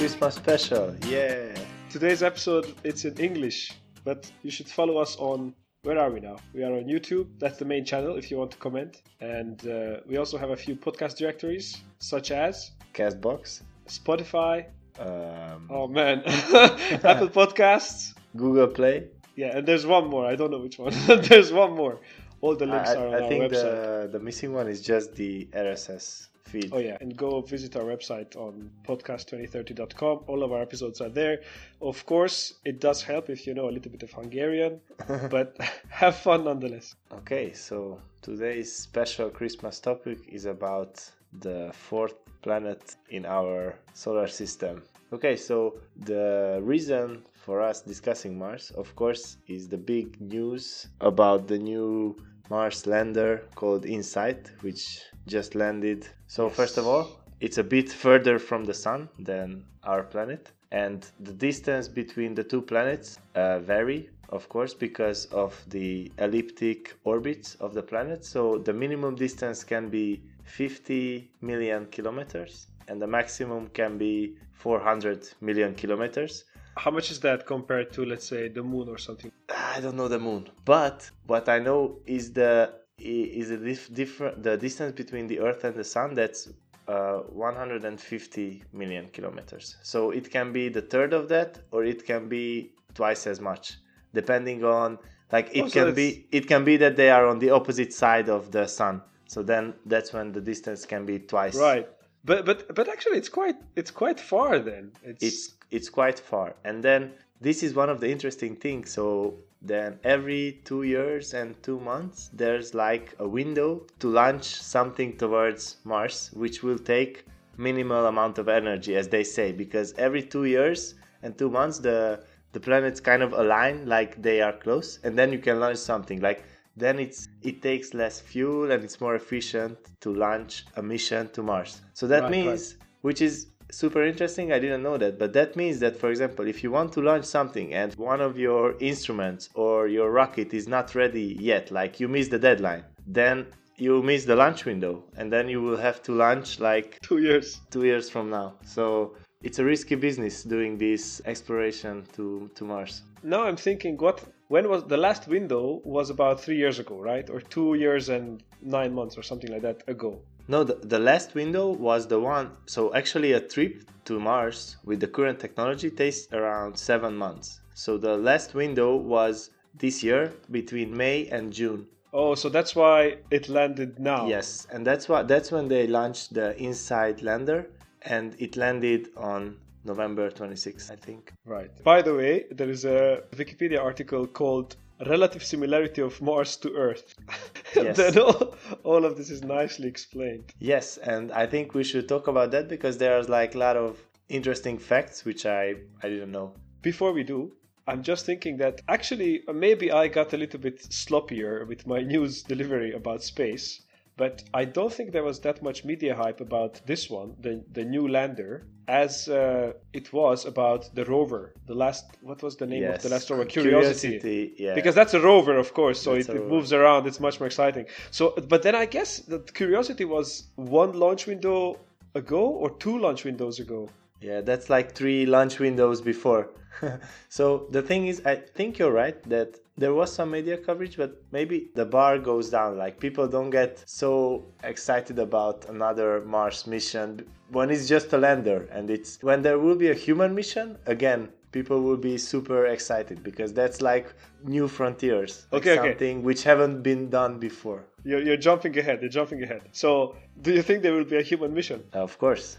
Christmas special. Yeah. Today's episode it's in English, but you should follow us on where are we now? We are on YouTube. That's the main channel if you want to comment. And uh, we also have a few podcast directories such as Castbox. Spotify. Um, Oh man, Apple Podcasts. Google Play. Yeah, and there's one more. I don't know which one. there's one more. All the links I, are on I our think website. the the missing one is just the RSS feed. Oh yeah, and go visit our website on podcast2030.com. All of our episodes are there. Of course, it does help if you know a little bit of Hungarian, but have fun nonetheless. Okay, so today's special Christmas topic is about the fourth planet in our solar system. Okay, so the reason for us discussing Mars, of course, is the big news about the new Mars lander called InSight, which just landed. So, first of all, it's a bit further from the sun than our planet and the distance between the two planets uh, vary of course because of the elliptic orbits of the planet so the minimum distance can be 50 million kilometers and the maximum can be 400 million kilometers How much is that compared to, let's say, the moon or something? I don't know the moon, but what I know is the is the dif- different the distance between the Earth and the Sun. That's uh, 150 million kilometers. So it can be the third of that, or it can be twice as much, depending on like it Oh, can be it can be that they are on the opposite side of the Sun. So then that's when the distance can be twice. Right. But but but actually, it's quite it's quite far. Then it's, it's it's quite far and then this is one of the interesting things so then every two years and two months there's like a window to launch something towards mars which will take minimal amount of energy as they say because every two years and two months the the planets kind of align like they are close and then you can launch something. Like then it's it takes less fuel and it's more efficient to launch a mission to mars. So that Right, means which is super interesting i didn't know that but that means that for example if you want to launch something and one of your instruments or your rocket is not ready yet like you miss the deadline then you miss the launch window and then you will have to launch like two years. two years from now so it's a risky business doing this exploration to to mars Now I'm thinking, what? When was the last window? Was about three years ago, right? Or two years and nine months, or something like that ago. No, the, the last window was the one. So actually, a trip to Mars with the current technology takes around seven months. So the last window was this year between May and June. Oh, so that's why it landed now. Yes, and that's why that's when they launched the InSight lander, and it landed on November 26, I think. Right. By the way, there is a Wikipedia article called "Relative Similarity of Mars to Earth." Yes. then all, all of this is nicely explained. Yes, and I think we should talk about that because there's like a lot of interesting facts which I I didn't know. Before we do, I'm just thinking that actually uh, maybe I got a little bit sloppier with my news delivery about space, but I don't think there was that much media hype about this one, the the new lander, as uh, it was about the rover, the last what was the name of the last rover? Curiosity. yeah. Because that's a rover, of course, so it, it moves around. It's much more exciting. So, but then I guess that Curiosity was one launch window ago or two launch windows ago. Yeah, that's like three launch windows before. so the thing is, I think you're right that there was some media coverage, but maybe the bar goes down. Like people don't get so excited about another Mars mission when it's just a lander, and it's when there will be a human mission again. People will be super excited because that's like new frontiers, like Okay, okay. something which haven't been done before. You're, you're jumping ahead. You're jumping ahead. So, do you think there will be a human mission? Of course,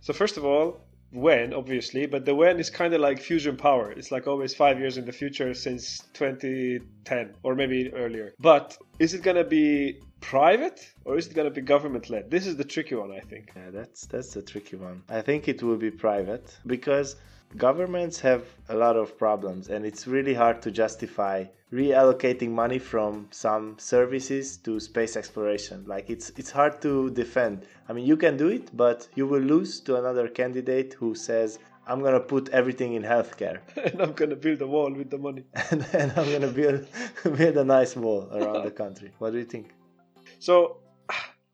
So, first of all, when, obviously, but the when is kind of like fusion power. It's like always five years in the future since 2010 or maybe earlier. But is it going to be private or is it going to be government led? This is the tricky one, I think. Yeah, that's that's a tricky one. I think it will be private because governments have a lot of problems and it's really hard to justify reallocating money from some services to space exploration. Like it's it's hard to defend. I mean, you can do it, but you will lose to another candidate who says I'm gonna put everything in healthcare, and I'm going to build a wall with the money. and then I'm gonna build build a nice wall around the country. What do you think? So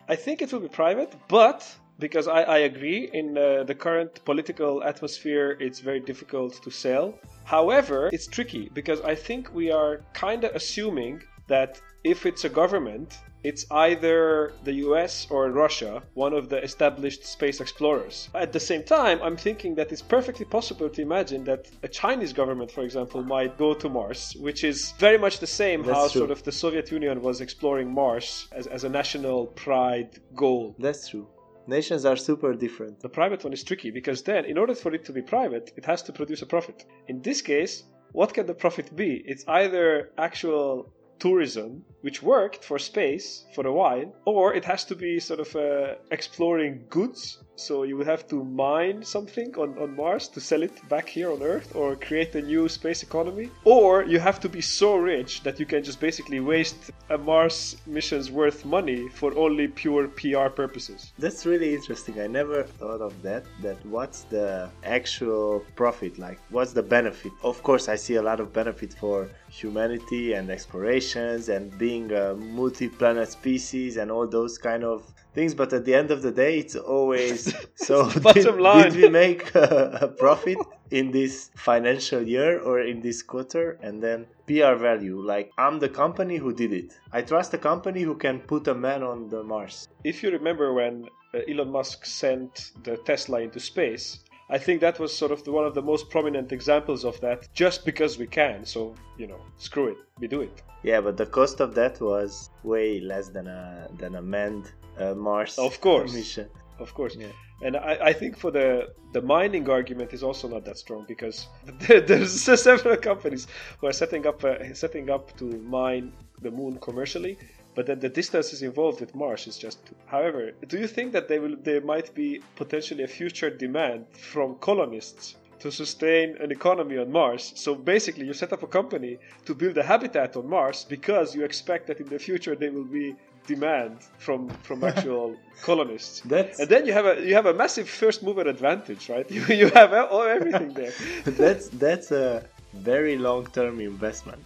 I think it will be private, but because I, I agree in uh, the current political atmosphere, it's very difficult to sell. However, it's tricky because I think we are kind of assuming that if it's a government, it's either the US or Russia, one of the established space explorers. At the same time, I'm thinking that it's perfectly possible to imagine that a Chinese government, for example, might go to Mars, which is very much the same That's how true. sort of the Soviet Union was exploring Mars as, as a national pride goal. That's true. Nations are super different. The private one is tricky because then, in order for it to be private, it has to produce a profit. In this case, what can the profit be? It's either actual tourism, which worked for space for a while, or it has to be sort of uh, exploring goods. So you would have to mine something on, on Mars to sell it back here on Earth, or create a new space economy. Or you have to be so rich that you can just basically waste a Mars mission's worth money for only pure PR purposes. That's really interesting. I never thought of that. That what's the actual profit like? What's the benefit? Of course, I see a lot of benefit for humanity and explorations and being a multi-planet species and all those kind of things. But at the end of the day, it's always so. Bottom did, line. did we make a, a profit in this financial year or in this quarter? And then PR value. Like I'm the company who did it. I trust a company who can put a man on the Mars. if you remember when uh, Elon Musk sent the Tesla into space, I think that was sort of the, one of the most prominent examples of that. Just because we can, so you know, screw it, we do it. Yeah, but the cost of that was way less than a than a manned uh, Mars Of course. mission. Of course. Yeah. And I, I think for the the mining argument is also not that strong because there, there's several companies who are setting up uh, setting up to mine the moon commercially, but then the distances involved with Mars is just. Too. However, do you think that they will there might be potentially a future demand from colonists to sustain an economy on Mars? So basically, you set up a company to build a habitat on Mars because you expect that in the future there will be demand from from actual colonists. That's And then you have a you have a massive first mover advantage, right? You, you have all, everything there. that's that's a very long term investment.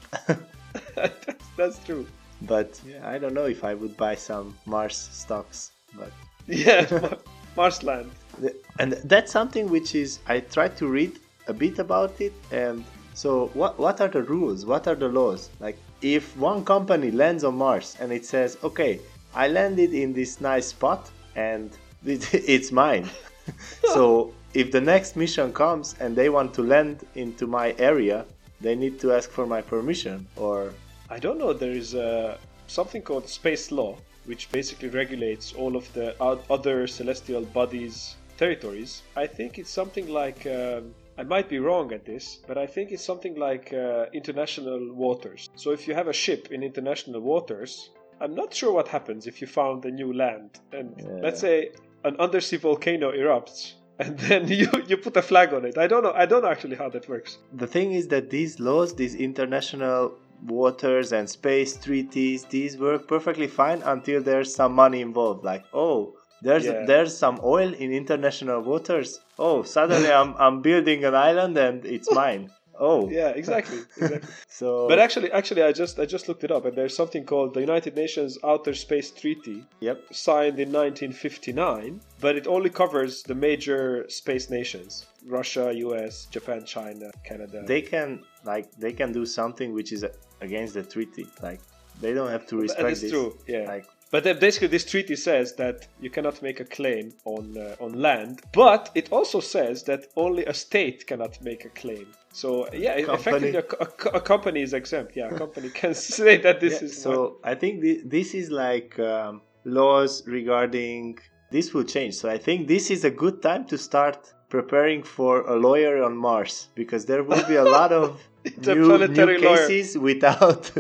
that's, that's true. But yeah, I don't know if I would buy some Mars stocks. But Yeah, Mar- Marsland. the- and that's something which is I tried to read a bit about it and so what what are the rules what are the laws like if one company lands on mars and it says okay i landed in this nice spot and it, it's mine so if the next mission comes and they want to land into my area they need to ask for my permission or I don't know. There is uh, something called space law, which basically regulates all of the other celestial bodies' territories. I think it's something like. Um, I might be wrong at this, but I think it's something like uh, international waters. So if you have a ship in international waters, I'm not sure what happens if you found a new land. And Yeah. let's say an undersea volcano erupts, and then you, you put a flag on it. I don't know. I don't know actually how that works. the thing is that these laws these international waters and space treaties these work perfectly fine until there's some money involved like oh there's Yeah. there's some oil in international waters oh suddenly i'm i'm building an island and it's mine oh Yeah, exactly. exactly. so But actually, actually, I just I just looked it up, and there's something called the United Nations Outer Space Treaty, yep signed in 1959, but it only covers the major space nations: Russia, U.S., Japan, China, Canada. they can like they can do something which is against the treaty like they don't have to respect that is this true. Yeah. like But basically, this treaty says that you cannot make a claim on uh, on land, but it also says that only a state cannot make a claim. So yeah, Company. effectively, a, a, a company is exempt. Yeah, a company can say that this Yeah, is so i think thi- this is like um, laws regarding this will change so i think this is a good time to start preparing for a lawyer on mars because there will be a lot of new, Interplanetary new cases without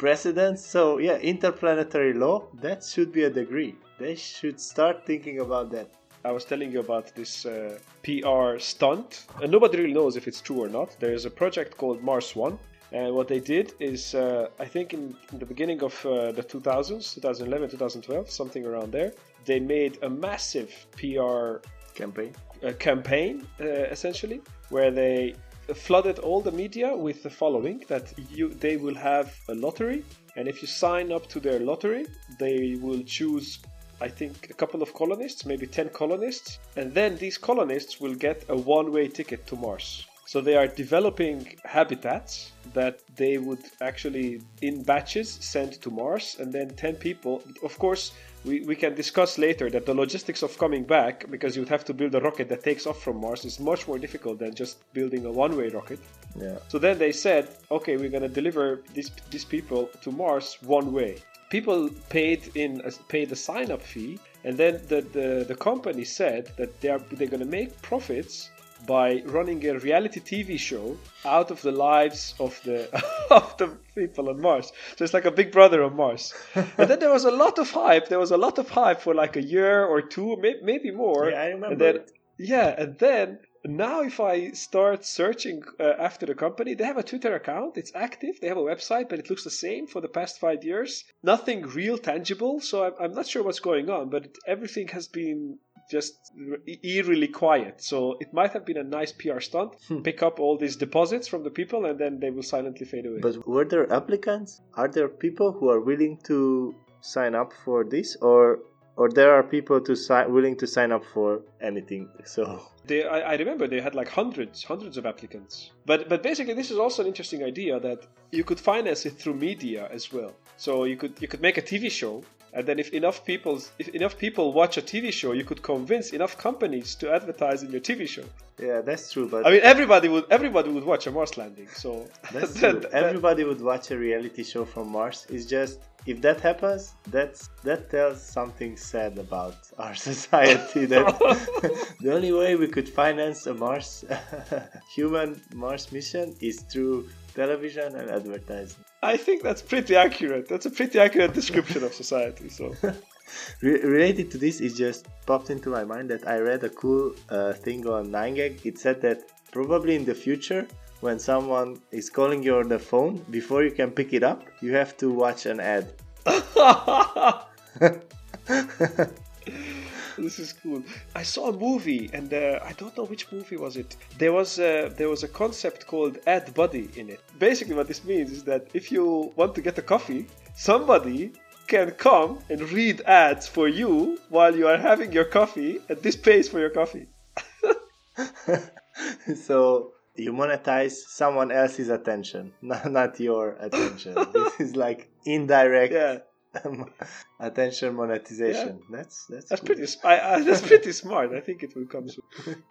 precedents so yeah interplanetary law that should be a degree. They should start thinking about that. I was telling you about this uh, PR stunt, and nobody really knows if it's true or not. There is a project called Mars One, and what they did is, uh, I think in, in the beginning of uh, the 2000s, 2011, 2012, something around there, they made a massive PR campaign. uh, campaign, uh, essentially, where they flooded all the media with the following: that you they will have a lottery, and if you sign up to their lottery, they will choose I think, a couple of colonists, maybe 10 colonists, and then these colonists will get a one way ticket to Mars. So they are developing habitats that they would actually, in batches, send to Mars, and then 10 people. Of course, we, we can discuss later that the logistics of coming back, because you would have to build a rocket that takes off from Mars, is much more difficult than just building a one way rocket. Yeah. So then they said, okay, we're going to deliver these, these people to Mars one way. People paid in paid a sign up fee, and then the, the, the company said that they are they're going to make profits by running a reality TV show out of the lives of the of the people on Mars. So it's like a Big Brother on Mars. and then there was a lot of hype. There was a lot of hype for like a year or two, maybe more. Yeah, I remember. And then, yeah, and then now if I start searching uh, after the company, they have a Twitter account. It's active. They have a website, but it looks the same for the past five years. Nothing real tangible. So I'm, I'm not sure what's going on, but everything has been just eerily quiet. So it might have been a nice PR stunt. Hmm. Pick up all these deposits from the people, and then they will silently fade away. But were there applicants? Are there people who are willing to sign up for this, or or there are people to sign willing to sign up for anything? So they, I, I remember they had like hundreds, hundreds of applicants. But but basically, this is also an interesting idea that you could finance it through media as well. So you could you could make a TV show and then if enough people if enough people watch a TV show, you could convince enough companies to advertise in your TV show. Yeah, that's true. But I mean, everybody would everybody would watch a Mars landing. So that's true. everybody would watch a reality show from Mars. It's just if that happens, that's that tells something sad about our society. that the only way we could finance a Mars human Mars mission is through television and advertising. I think that's pretty accurate. That's a pretty accurate description of society. So. Re- related to this, it just popped into my mind that I read a cool uh, thing on 9gag. It said that probably in the future, when someone is calling you on the phone, before you can pick it up, you have to watch an ad. this is cool. I saw a movie, and uh, I don't know which movie was it. There was a, there was a concept called ad buddy in it. Basically, what this means is that if you want to get a coffee, somebody can come and read ads for you while you are having your coffee, and this pays for your coffee. so you monetize someone else's attention, not, not your attention. this is like indirect yeah. attention monetization. Yeah. That's that's that's pretty. I, I, that's pretty smart. I think it will come soon.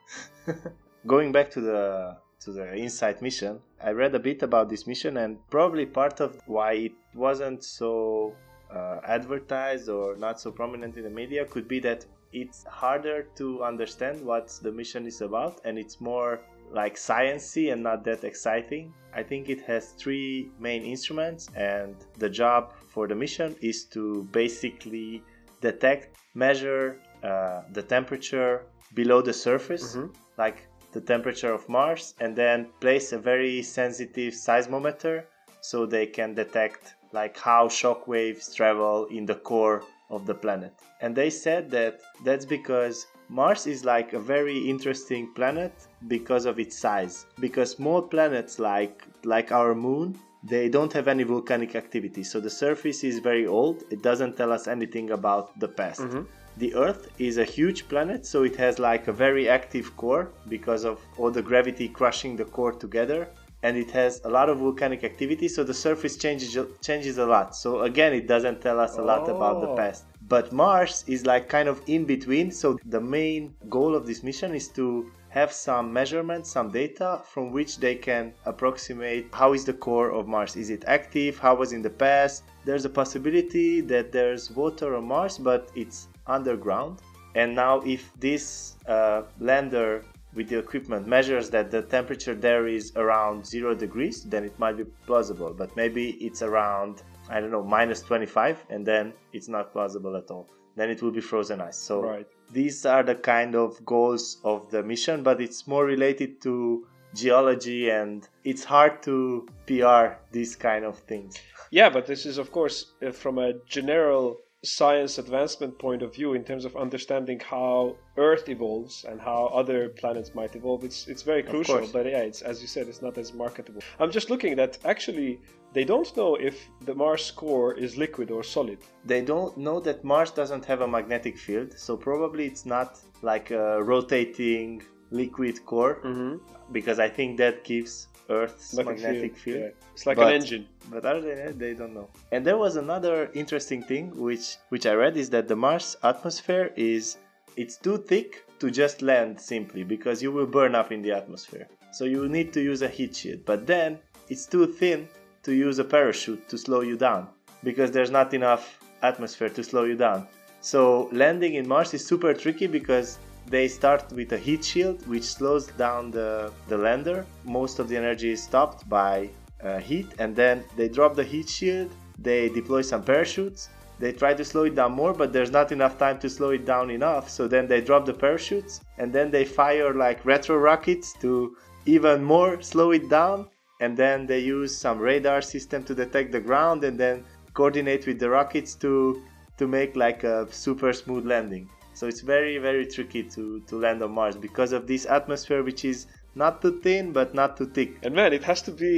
Going back to the to the InSight mission, I read a bit about this mission, and probably part of why it wasn't so uh, advertised or not so prominent in the media could be that it's harder to understand what the mission is about, and it's more like sciency and not that exciting. I think it has three main instruments, and the job for the mission is to basically detect, measure uh, the temperature below the surface, mm-hmm. like the temperature of Mars, and then place a very sensitive seismometer so they can detect like how shock waves travel in the core of the planet. And they said that that's because Mars is like a very interesting planet because of its size. Because small planets like like our moon, they don't have any volcanic activity. So the surface is very old. It doesn't tell us anything about the past. Mm-hmm. The Earth is a huge planet, so it has like a very active core because of all the gravity crushing the core together and it has a lot of volcanic activity so the surface changes changes a lot so again it doesn't tell us a lot oh. about the oh. past but mars is like kind of in between so the main goal of this mission is to have some measurements some data from which they can approximate how is the core of mars is it active how was in the past there's a possibility that there's water on mars but it's underground and now if this uh, lander with the equipment measures that the temperature there is around zero degrees, then it might be plausible. But maybe it's around, I don't know, minus 25, and then it's not plausible at all. Then it will be frozen ice. So right. these are the kind of goals of the mission, but it's more related to geology and it's hard to PR these kind of things. Yeah, but this is, of course, uh, from a general science advancement point of view, in terms of understanding how Earth evolves and how other planets might evolve, it's it's very crucial. But yeah, it's as you said, it's not as marketable. I'm just looking that actually they don't know if the Mars core is liquid or solid. They don't know that Mars doesn't have a magnetic field, so probably it's not like a rotating liquid core, mm-hmm. because I think that gives Earth's magnetic, magnetic field. field. Yeah. It's like but, an engine. But other than that, they don't know. And there was another interesting thing which which I read is that the Mars atmosphere is it's too thick to just land simply because you will burn up in the atmosphere. So you need to use a heat shield. But then it's too thin to use a parachute to slow you down because there's not enough atmosphere to slow you down. So landing in Mars is super tricky because they start with a heat shield which slows down the, the lander. Most of the energy is stopped by uh, heat and then they drop the heat shield, they deploy some parachutes, they try to slow it down more but there's not enough time to slow it down enough so then they drop the parachutes and then they fire like retro rockets to even more slow it down and then they use some radar system to detect the ground and then coordinate with the rockets to to make like a super smooth landing so it's very very tricky to to land on mars because of this atmosphere which is not too thin but not too thick and man it has to be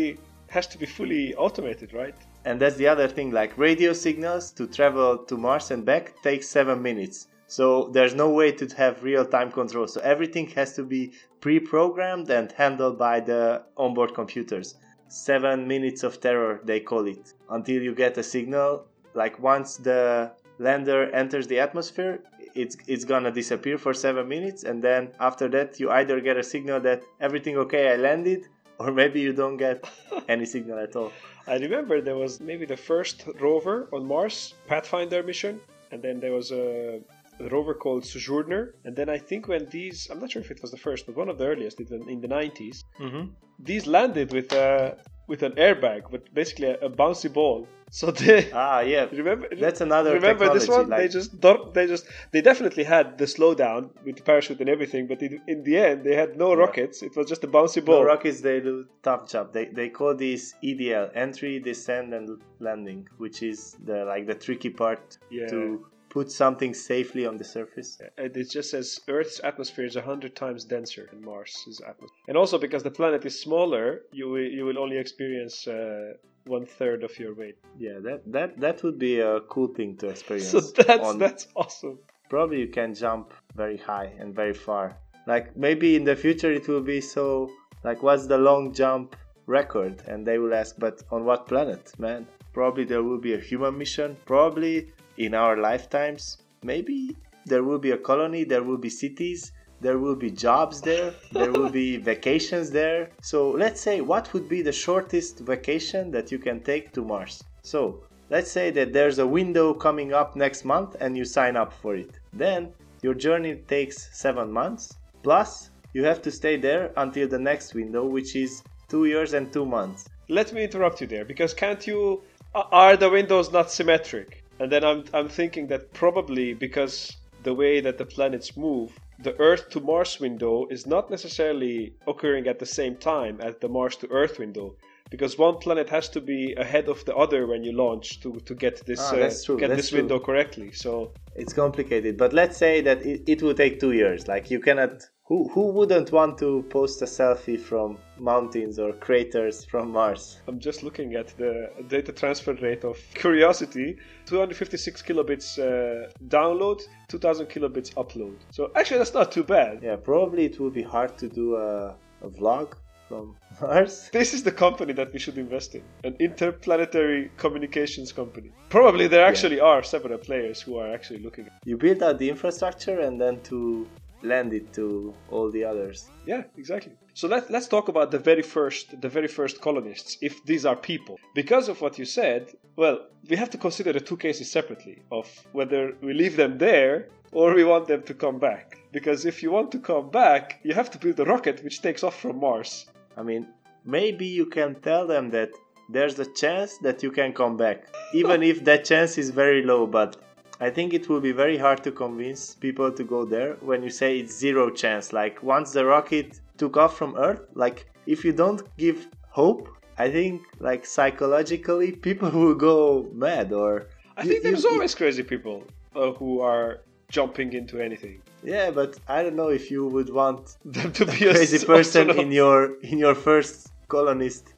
has to be fully automated right and that's the other thing like radio signals to travel to mars and back takes seven minutes so there's no way to have real time control. So everything has to be pre programmed and handled by the onboard computers. Seven minutes of terror, they call it, until you get a signal. Like once the lander enters the atmosphere, it's, it's gonna disappear for seven minutes. And then after that, you either get a signal that everything okay, I landed, or maybe you don't get any signal at all. I remember there was maybe the first rover on Mars, Pathfinder mission, and then there was a a rover called Sojourner. And then I think when these, I'm not sure if it was the first, but one of the earliest in the 90s, mm-hmm. these landed with a, with an airbag, with basically a, a bouncy ball. So they ah yeah remember that's another remember this one like... they just they just they definitely had the slowdown with the parachute and everything but in, in the end they had no yeah. rockets it was just a bouncy ball no rockets they do tough job they they call this EDL entry descent and landing which is the like the tricky part yeah. to put something safely on the surface. It just says Earth's atmosphere is 100 times denser than Mars's atmosphere. And also because the planet is smaller, you will, you will only experience uh, one third of your weight. Yeah, that, that, that would be a cool thing to experience. so that's, on... that's awesome. Probably you can jump very high and very far. Like maybe in the future it will be so like what's the long jump record and they will ask but on what planet man probably there will be a human mission probably in our lifetimes. Maybe there will be a colony, there will be cities, there will be jobs there, there will be vacations there. So let's say what would be the shortest vacation that you can take to Mars? So let's say that there's a window coming up next month and you sign up for it. Then your journey takes seven months, plus you have to stay there until the next window, which is two years and two months. Let me interrupt you there because can't you. Uh, are the windows not symmetric? And then I'm, I'm thinking that probably because the way that the planets move, the Earth to Mars window is not necessarily occurring at the same time as the Mars to Earth window. Because one planet has to be ahead of the other when you launch to, to get this ah, uh, get that's this window correctly. So it's complicated. But let's say that it, it will take two years. Like you cannot who, who wouldn't want to post a selfie from mountains or craters from Mars? I'm just looking at the data transfer rate of Curiosity 256 kilobits uh, download, 2000 kilobits upload. So actually, that's not too bad. Yeah, probably it will be hard to do a, a vlog from Mars. This is the company that we should invest in an interplanetary communications company. Probably there actually yeah. are several players who are actually looking. You build out the infrastructure and then to lend it to all the others. Yeah, exactly. So let, let's talk about the very first the very first colonists, if these are people. Because of what you said, well, we have to consider the two cases separately of whether we leave them there or we want them to come back. Because if you want to come back, you have to build a rocket which takes off from Mars. I mean, maybe you can tell them that there's a chance that you can come back, even if that chance is very low, but I think it will be very hard to convince people to go there when you say it's zero chance. Like once the rocket took off from Earth, like if you don't give hope, I think like psychologically people will go mad or I think there's always crazy people uh, who are jumping into anything. Yeah, but I don't know if you would want Them to be a crazy person in your in your first colonist.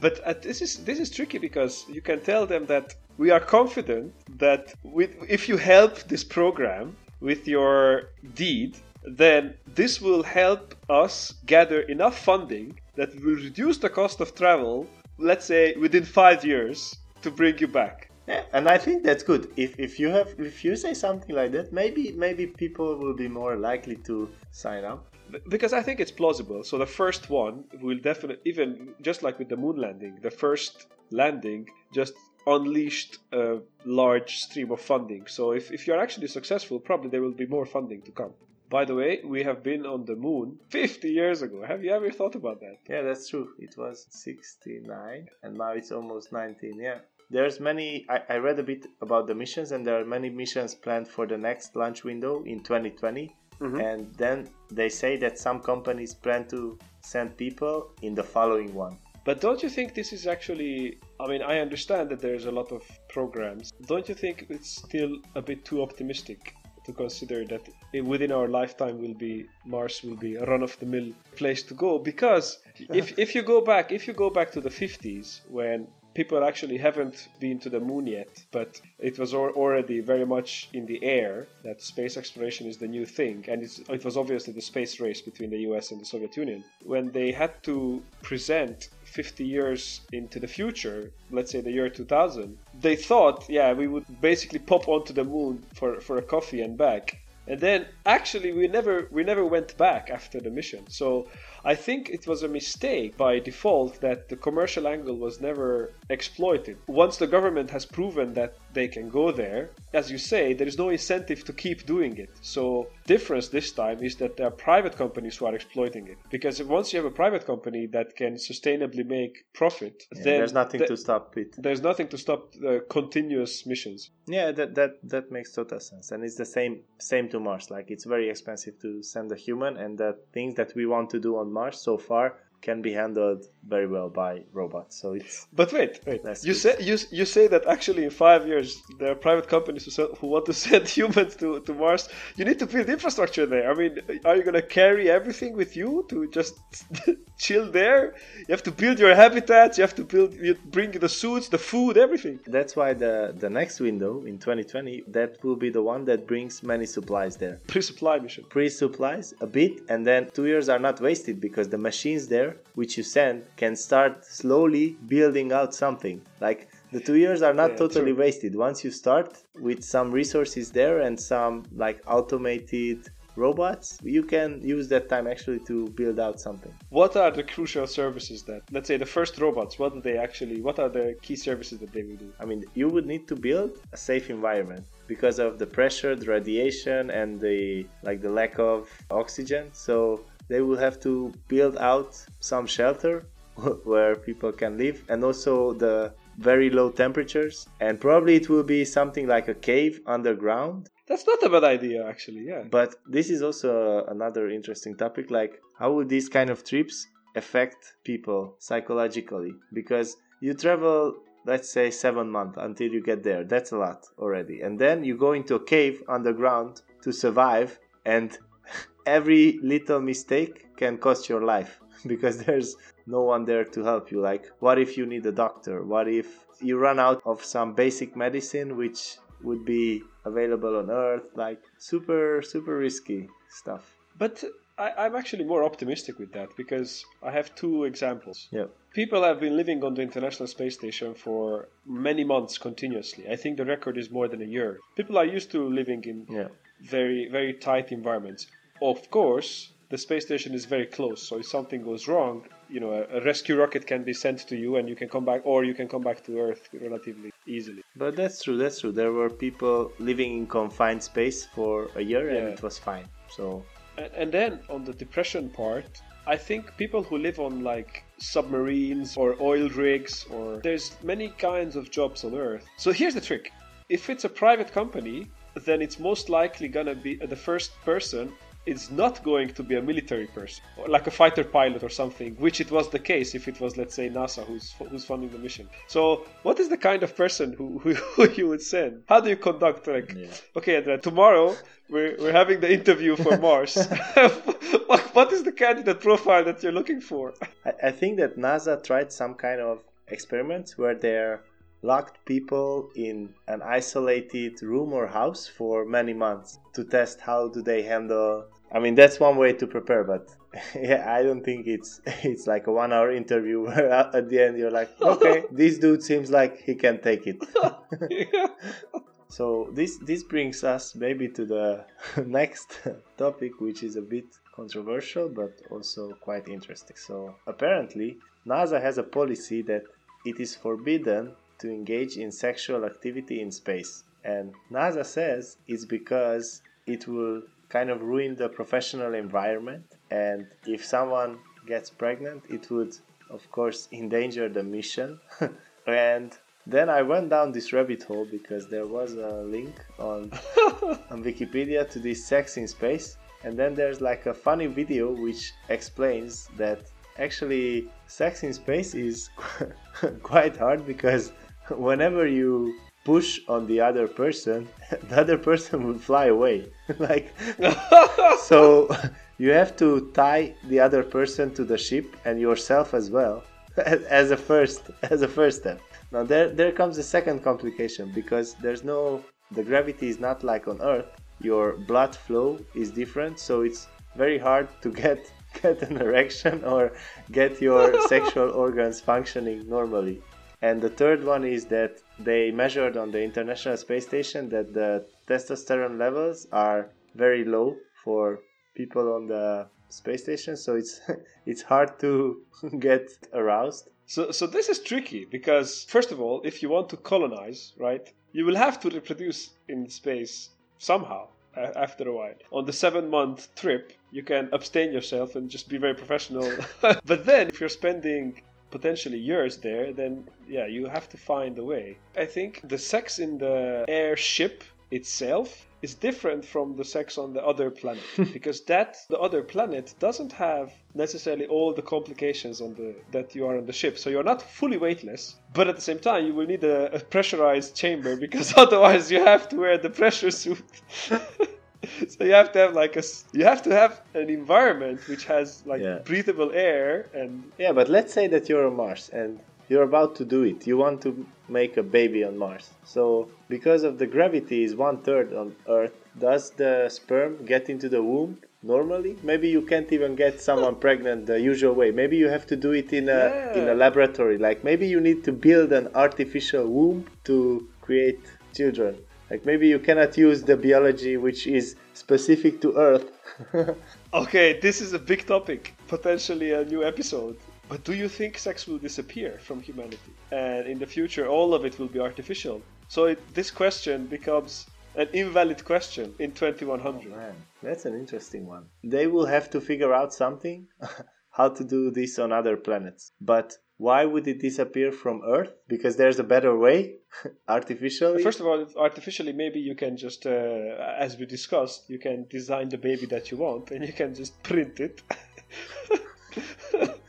But uh, this is this is tricky because you can tell them that we are confident that with, if you help this program with your deed, then this will help us gather enough funding that will reduce the cost of travel. Let's say within five years to bring you back. Yeah, and I think that's good. If if you have if you say something like that, maybe maybe people will be more likely to sign up. Because I think it's plausible. So the first one will definitely, even just like with the moon landing, the first landing just unleashed a large stream of funding. So if, if you're actually successful, probably there will be more funding to come. By the way, we have been on the moon 50 years ago. Have you ever thought about that? Yeah, that's true. It was 69 and now it's almost 19. Yeah. There's many I, I read a bit about the missions and there are many missions planned for the next launch window in 2020. Mhm. And then they say that some companies plan to send people in the following one. But don't you think this is actually? I mean, I understand that there's a lot of programs. Don't you think it's still a bit too optimistic to consider that within our lifetime will be Mars will be a run-of-the-mill place to go? Because if if you go back, if you go back to the 50s when people actually haven't been to the moon yet, but it was already very much in the air that space exploration is the new thing, and it was obviously the space race between the US and the Soviet Union. When they had to present 50 years into the future, let's say the year 2000, they thought, yeah, we would basically pop onto the moon for, for a coffee and back. And then actually we never we never went back after the mission. So I think it was a mistake by default that the commercial angle was never exploited. Once the government has proven that they can go there, as you say, there is no incentive to keep doing it. So difference this time is that there are private companies who are exploiting it. Because once you have a private company that can sustainably make profit, Yeah, then there's nothing th- to stop it. there's nothing to stop the continuous missions. Yeah, that that that makes total sense, and it's the same same to Mars. Like it's very expensive to send a human, and the things that we want to do on Mars so far can be handled very well by robots. So it's But wait, wait. You good. say you, you say that actually in five years there are private companies who, sell, who want to send humans to, to Mars. You need to build infrastructure there. I mean, are you gonna carry everything with you to just chill there? You have to build your habitats. You have to build, you bring the suits, the food, everything. that's why the the next window in 2020 that will be the one that brings many supplies there. Pre-supply mission. Free supplies a bit, and then two years are not wasted because the machines there, which you send, can start slowly building out something. Like the two years are not Yeah, totally true. wasted. Once you start with some resources there and some like automated robots, you can use that time actually to build out something. What are the crucial services that, let's say, the first robots? What do they actually? What are the key services that they will do? I mean, you would need to build a safe environment because of the pressure, the radiation, and the like the lack of oxygen. So they will have to build out some shelter where people can live, and also the very low temperatures. And probably it will be something like a cave underground. That's not a bad idea, actually. Yeah. But this is also another interesting topic. Like, how would these kind of trips affect people psychologically? Because you travel let's say seven months until you get there. That's a lot already. And then you go into a cave underground to survive, and every little mistake can cost your life because there's no one there to help you. Like, what if you need a doctor? What if you run out of some basic medicine which would be available on Earth? Like, super, super risky stuff. But I, I'm actually more optimistic with that because I have two examples. Yeah. People have been living on the International Space Station for many months continuously. I think the record is more than a year. People are used to living in Yeah. very, very tight environments. Of course, the space station is very close, so if something goes wrong, you know, a, a rescue rocket can be sent to you and you can come back, or you can come back to Earth relatively easily. But that's true, that's true. There were people living in confined space for a year and it was fine. So, And, and then on the depression part, I think people who live on like submarines or oil rigs or there's many kinds of jobs on Earth. So here's the trick: if it's a private company, then it's most likely gonna be uh, the first person is not going to be a military person, like a fighter pilot or something, which it was the case if it was, let's say, NASA who's who's funding the mission. So, what is the kind of person who, who, who you would send? How do you conduct like, yeah. okay, Andrea, tomorrow we're, we're having the interview for Mars. what, what is the candidate profile that you're looking for? I, I think that NASA tried some kind of experiments where they're locked people in an isolated room or house for many months to test how do they handle I mean that's one way to prepare but yeah I don't think it's it's like a 1 hour interview where at the end you're like okay this dude seems like he can take it. So this this brings us maybe to the next topic which is a bit controversial but also quite interesting. So apparently NASA has a policy that it is forbidden to engage in sexual activity in space. And NASA says it's because it will kind of ruin the professional environment. And if someone gets pregnant, it would, of course, endanger the mission. and then I went down this rabbit hole because there was a link on, on Wikipedia to this sex in space. And then there's like a funny video which explains that actually sex in space is quite hard because whenever you push on the other person, the other person will fly away. like so you have to tie the other person to the ship and yourself as well as a first as a first step. Now there there comes a second complication because there's no the gravity is not like on earth. Your blood flow is different, so it's very hard to get get an erection or get your sexual organs functioning normally. And the third one is that they measured on the International Space Station that the testosterone levels are very low for people on the space station, so it's it's hard to get aroused. So so this is tricky because first of all, if you want to colonize, right, you will have to reproduce in space somehow after a while. On the seven month trip, you can abstain yourself and just be very professional. but then, if you're spending potentially years there, then yeah, you have to find a way. I think the sex in the airship itself is different from the sex on the other planet because that the other planet doesn't have necessarily all the complications on the that you are on the ship so you're not fully weightless but at the same time you will need a, a pressurized chamber because otherwise you have to wear the pressure suit so you have to have like a you have to have an environment which has like yeah. breathable air and yeah but let's say that you're on mars and you're about to do it. You want to make a baby on mars. So because of the gravity is one third on earth does the sperm get into the womb normally? Maybe you can't even get someone pregnant the usual way. Maybe you have to do it in a yeah. in a laboratory. Like maybe you need to build an artificial womb to create children like maybe you cannot use the biology which is specific to Earth. okay, this is a big topic, potentially a new episode. But do you think sex will disappear from humanity? And in the future, all of it will be artificial? So it, this question becomes an invalid question in 2100. Oh, man, that's an interesting one. They will have to figure out something how to do this on other planets. But why would it disappear from Earth? Because there's a better way, artificially. First of all, artificially, maybe you can just, uh, as we discussed, you can design the baby that you want, and you can just print it.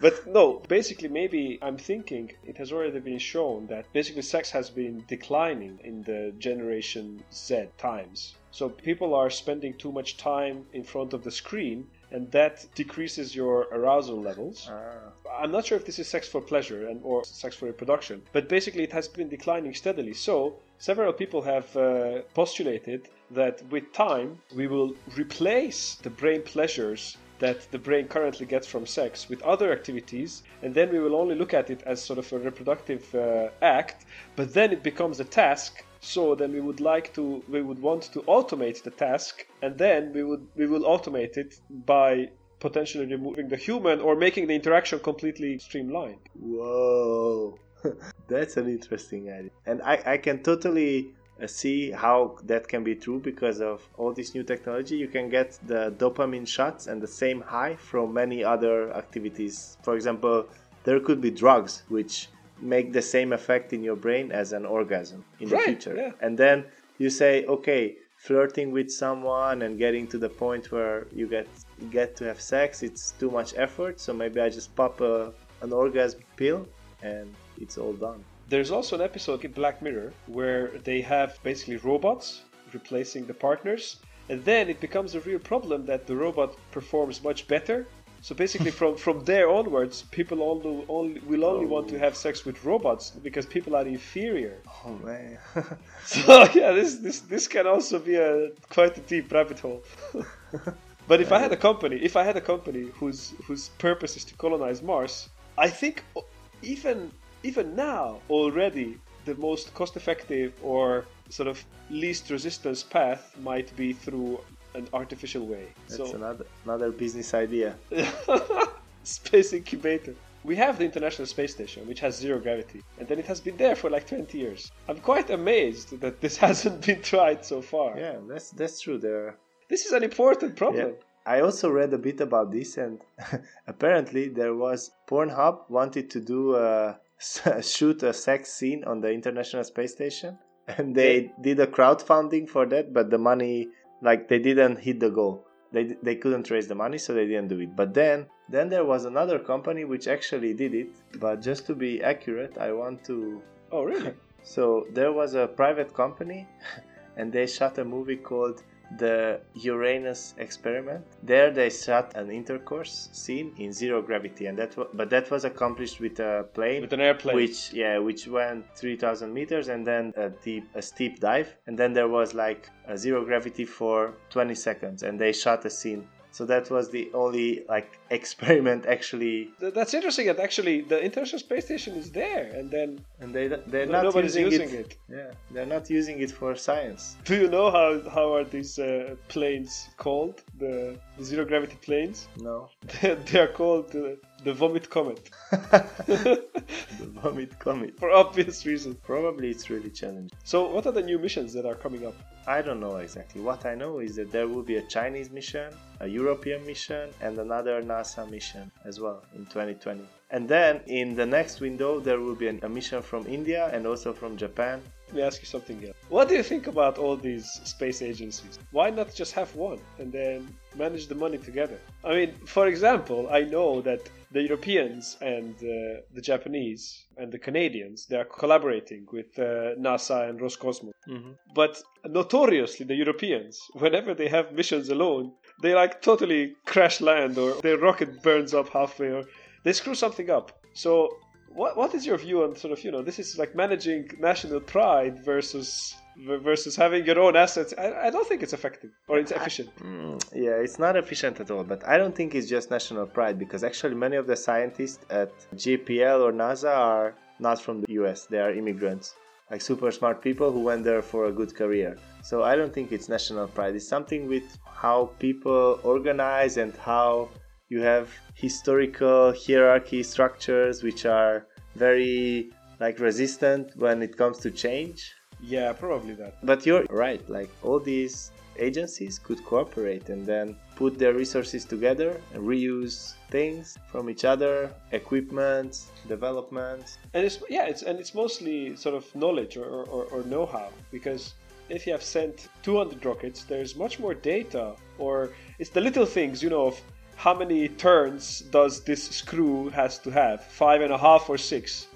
but no, basically, maybe I'm thinking it has already been shown that basically sex has been declining in the Generation Z times. So people are spending too much time in front of the screen and that decreases your arousal levels. Ah. I'm not sure if this is sex for pleasure and or sex for reproduction, but basically it has been declining steadily. So several people have uh, postulated that with time we will replace the brain pleasures that the brain currently gets from sex with other activities, and then we will only look at it as sort of a reproductive uh, act, but then it becomes a task so then we would like to we would want to automate the task and then we would we will automate it by potentially removing the human or making the interaction completely streamlined. Whoa. That's an interesting idea. And i, I can totally uh, see how that can be true because of all this new technology. You can get the dopamine shots and the same high from many other activities. For example there could be drugs which make the same effect in your brain as an orgasm in right, the future. Yeah. And then you say, okay, flirting with someone and getting to the point where you get get to have sex it's too much effort so maybe i just pop a, an orgasm pill and it's all done there's also an episode in black mirror where they have basically robots replacing the partners and then it becomes a real problem that the robot performs much better so basically, from from there onwards, people only, only will only oh. want to oh. have sex with robots because people are inferior. Oh man! so yeah, this this this can also be a quite a deep rabbit hole. but if I had a company, if I had a company whose whose purpose is to colonize Mars, I think even even now already the most cost-effective or sort of least resistance path might be through an artificial way. That's so, another another business idea. Space incubator. We have the International Space Station, which has zero gravity, and then it has been there for like 20 years. I'm quite amazed that this hasn't been tried so far. Yeah, that's that's true. There. This is an important problem. Yeah. I also read a bit about this, and apparently there was Pornhub wanted to do a shoot a sex scene on the International Space Station, and they did a crowdfunding for that, but the money like they didn't hit the goal. They, they couldn't raise the money so they didn't do it. But then then there was another company which actually did it. But just to be accurate i want to oh really? So there was a private company and they shot a movie called the Uranus experiment. There they shot an intercourse scene in zero gravity, and that but that was accomplished with a plane, with an airplane, which yeah, which went 3,000 meters and then a deep a steep dive, and then there was like a zero gravity for 20 seconds, and they shot a scene so that was the only like experiment actually. That's interesting. That actually the International Space Station is there, and then and they they're not nobody's using, using it. it. Yeah, they're not using it for science. Do you know how how are these uh, planes called? The, the zero gravity planes? No. they are called uh, the Vomit Comet. the Vomit Comet. For obvious reasons. Probably it's really challenging. So, what are the new missions that are coming up? I don't know exactly. What I know is that there will be a Chinese mission, a European mission, and another NASA mission as well in 2020. And then in the next window, there will be a mission from India and also from Japan let me ask you something else. What do you think about all these space agencies? Why not just have one and then manage the money together? I mean, for example, I know that the Europeans and uh, the Japanese and the Canadians they are collaborating with uh, NASA and Roscosmos. Mm-hmm. But notoriously, the Europeans, whenever they have missions alone, they like totally crash land or their rocket burns up halfway or they screw something up. So what what is your view on sort of you know this is like managing national pride versus versus having your own assets? I, I don't think it's effective or it's efficient. I, mm, yeah it's not efficient at all but i don't think it's just national pride because actually many of the scientists at jpl or nasa are not from the us they are immigrants like super smart people who went there for a good career. So i don't think it's national pride. It's something with how people organize and how you have historical hierarchy structures which are very like resistant when it comes to change. Yeah probably that. But you're right like all these agencies could cooperate and then put their resources together and reuse things from each other equipment development. And it's yeah it's and it's mostly sort of knowledge or, or, or know-how because if you have sent 200 rockets there's much more data or it's the little things you know of how many turns does this screw has to have? Five and a half or six?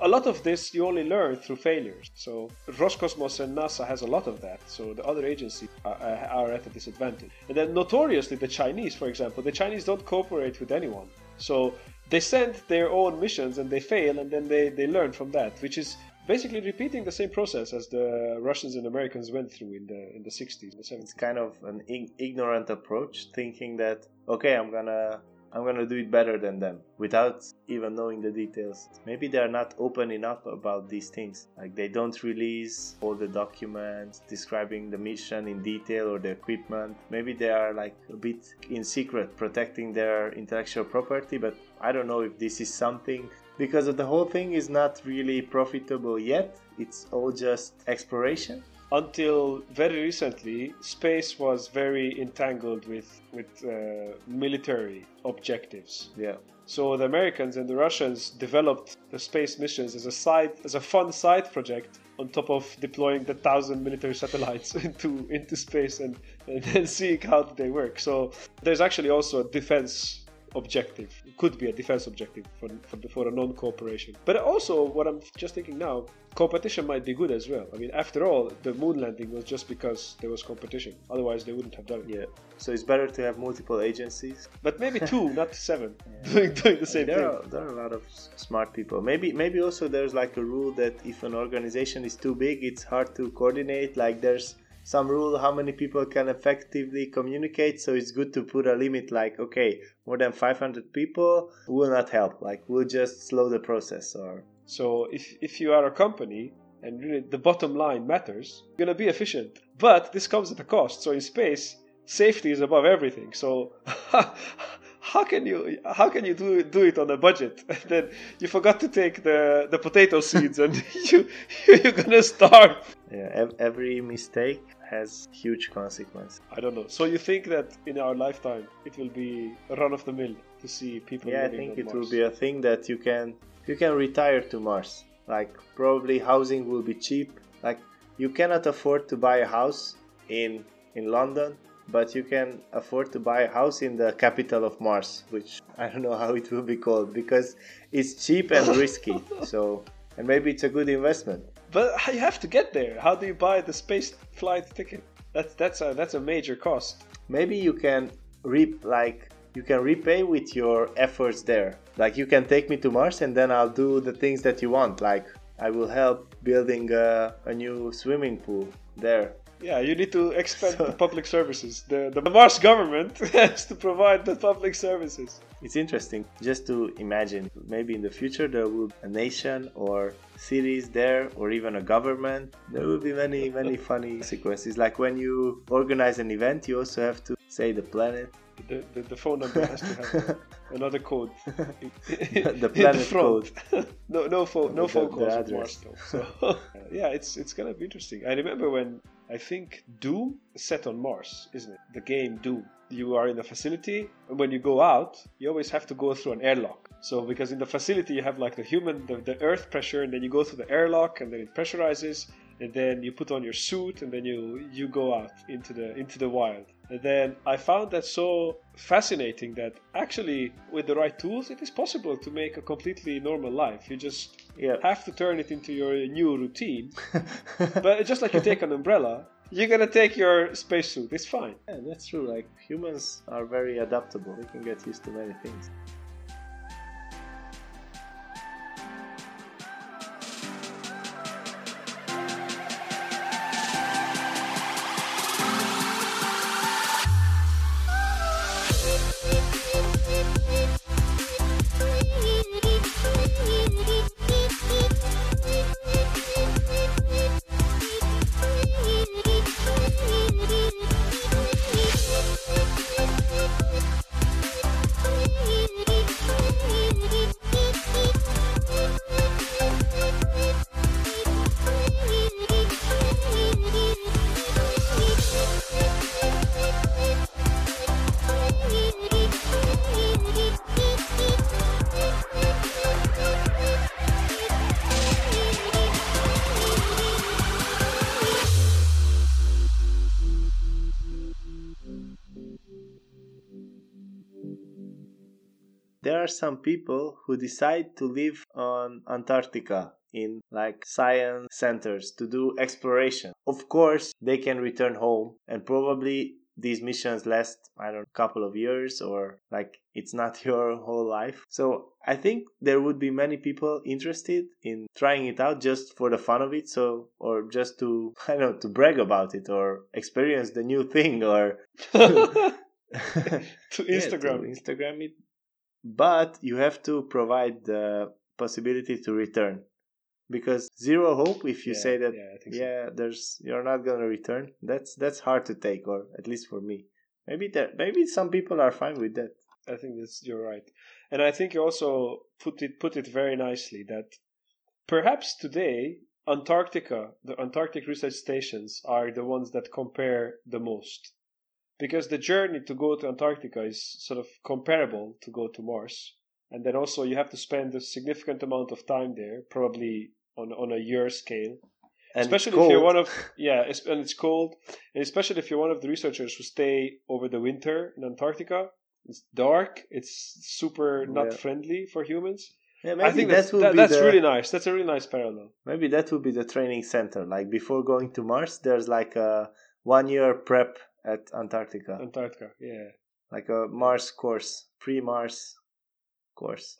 A lot of this you only learn through failures. So Roscosmos and NASA has a lot of that. So the other agencies are, uh, uh, are at a disadvantage. And then notoriously the Chinese, for example, the Chinese don't cooperate with anyone. So they send their own missions and they fail and then they, they learn from that, which is basically repeating the same process as the Russians and Americans went through in the in the 60s, the 70s. It's kind of an ignorant approach, thinking that okay, I'm gonna I'm gonna do it better than them without even knowing the details. Maybe they're not open enough about these things. Like they don't release all the documents describing the mission in detail or the equipment. Maybe they are like a bit in secret protecting their intellectual property, but I don't know if this is something because the whole thing is not really profitable yet. It's all just exploration. until very recently, space was very entangled with with uh, military objectives. Yeah. So the Americans and the Russians developed the space missions as a side, as a fun side project on top of deploying the thousand military satellites into into space and, and then seeing how they work. So there's actually also a defense objective. It could be a defense objective for, for, for a non-cooperation. But also, what I'm just thinking now, competition might be good as well. I mean, after all, the moon landing was just because there was competition. Otherwise, they wouldn't have done it. Yeah. So it's better to have multiple agencies. But maybe two, not seven, doing, doing the same there thing. Are, there are a lot of smart people. Maybe maybe also there's like a rule that if an organization is too big, it's hard to coordinate. Like there's some rule how many people can effectively communicate. So it's good to put a limit. Like okay, more than 500 people will not help. Like we'll just slow the process or So if if you are a company and really the bottom line matters, you're gonna be efficient. But this comes at a cost. So in space, safety is above everything. So how can you how can you do do it on a budget? And then you forgot to take the the potato seeds and you you're gonna starve. yeah, every mistake has huge consequences. I don't know. So you think that in our lifetime it will be run of the mill to see people? Yeah, I think it Mars? will be a thing that you can you can retire to Mars. Like probably housing will be cheap. Like you cannot afford to buy a house in in London, but you can afford to buy a house in the capital of Mars, which I don't know how it will be called because it's cheap and risky. So and maybe it's a good investment. But you have to get there. How do you buy the space flight ticket? That's that's a that's a major cost. maybe you can reap like you can repay with your efforts there like you can take me to mars and then i'll do the things that you want like i will help building a, a new swimming pool there Yeah, you need to expand So- the public services. The, the Mars government has to provide the public services. it's interesting just to imagine maybe in the future there will be a nation or cities there or even a government there will be many many funny sequences like when you organize an event you also have to say the planet The, the, the phone number has to have another code. The planet code. no no phone no The- phone calls address. Mars though. So yeah, it's it's gonna be interesting. I remember when I think Doom set on Mars, isn't it? The game Doom. You are in a facility, and when you go out, you always have to go through an airlock. So because in the facility you have like the human, the, the Earth pressure, and then you go through the airlock, and then it pressurizes, and then you put on your suit, and then you you go out into the into the wild. And then I found that so fascinating that actually with the right tools, it is possible to make a completely normal life. You just yeah have to turn it into your new routine. But just like you take an umbrella, you're gonna take your spacesuit. It's fine. Yeah, that's true. Like humans are very adaptable. We can get used to many things. Some people who decide to live on Antarctica in like science centers to do exploration. Of course, they can return home and probably these missions last I don't know, a couple of years or like it's not your whole life. So I think there would be many people interested in trying it out just for the fun of it. So or just to I don't know to brag about it or experience the new thing or to Yeah, Instagram. to Instagram it. But you have to provide the possibility to return. Because zero hope if you Yeah, say that yeah, think so. yeah, there's you're not gonna return. That's that's hard to take, or at least for me. Maybe that maybe some people are fine with that. I think that's you're right, and I think you also put it put it very nicely that perhaps today Antarctica, the Antarctic research stations are the ones that compare the most. Because the journey to go to Antarctica is sort of comparable to go to Mars. And then also you have to spend a significant amount of time there, probably on, on a year scale. And especially if you're one of yeah, and it's cold, and especially if you're one of the researchers who stay over the winter in Antarctica. It's dark. It's super not Yeah. friendly for humans. yeah, maybe I think that that's, that, that's the, really nice. That's a really nice parallel. maybe that would be the training center. Like before going to Mars, there's like a one year prep at Antarctica, Antarctica, yeah. like a Mars course, pre Mars course,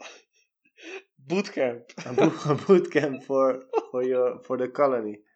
Boot camp. a, bo- a boot camp for for your for the colony.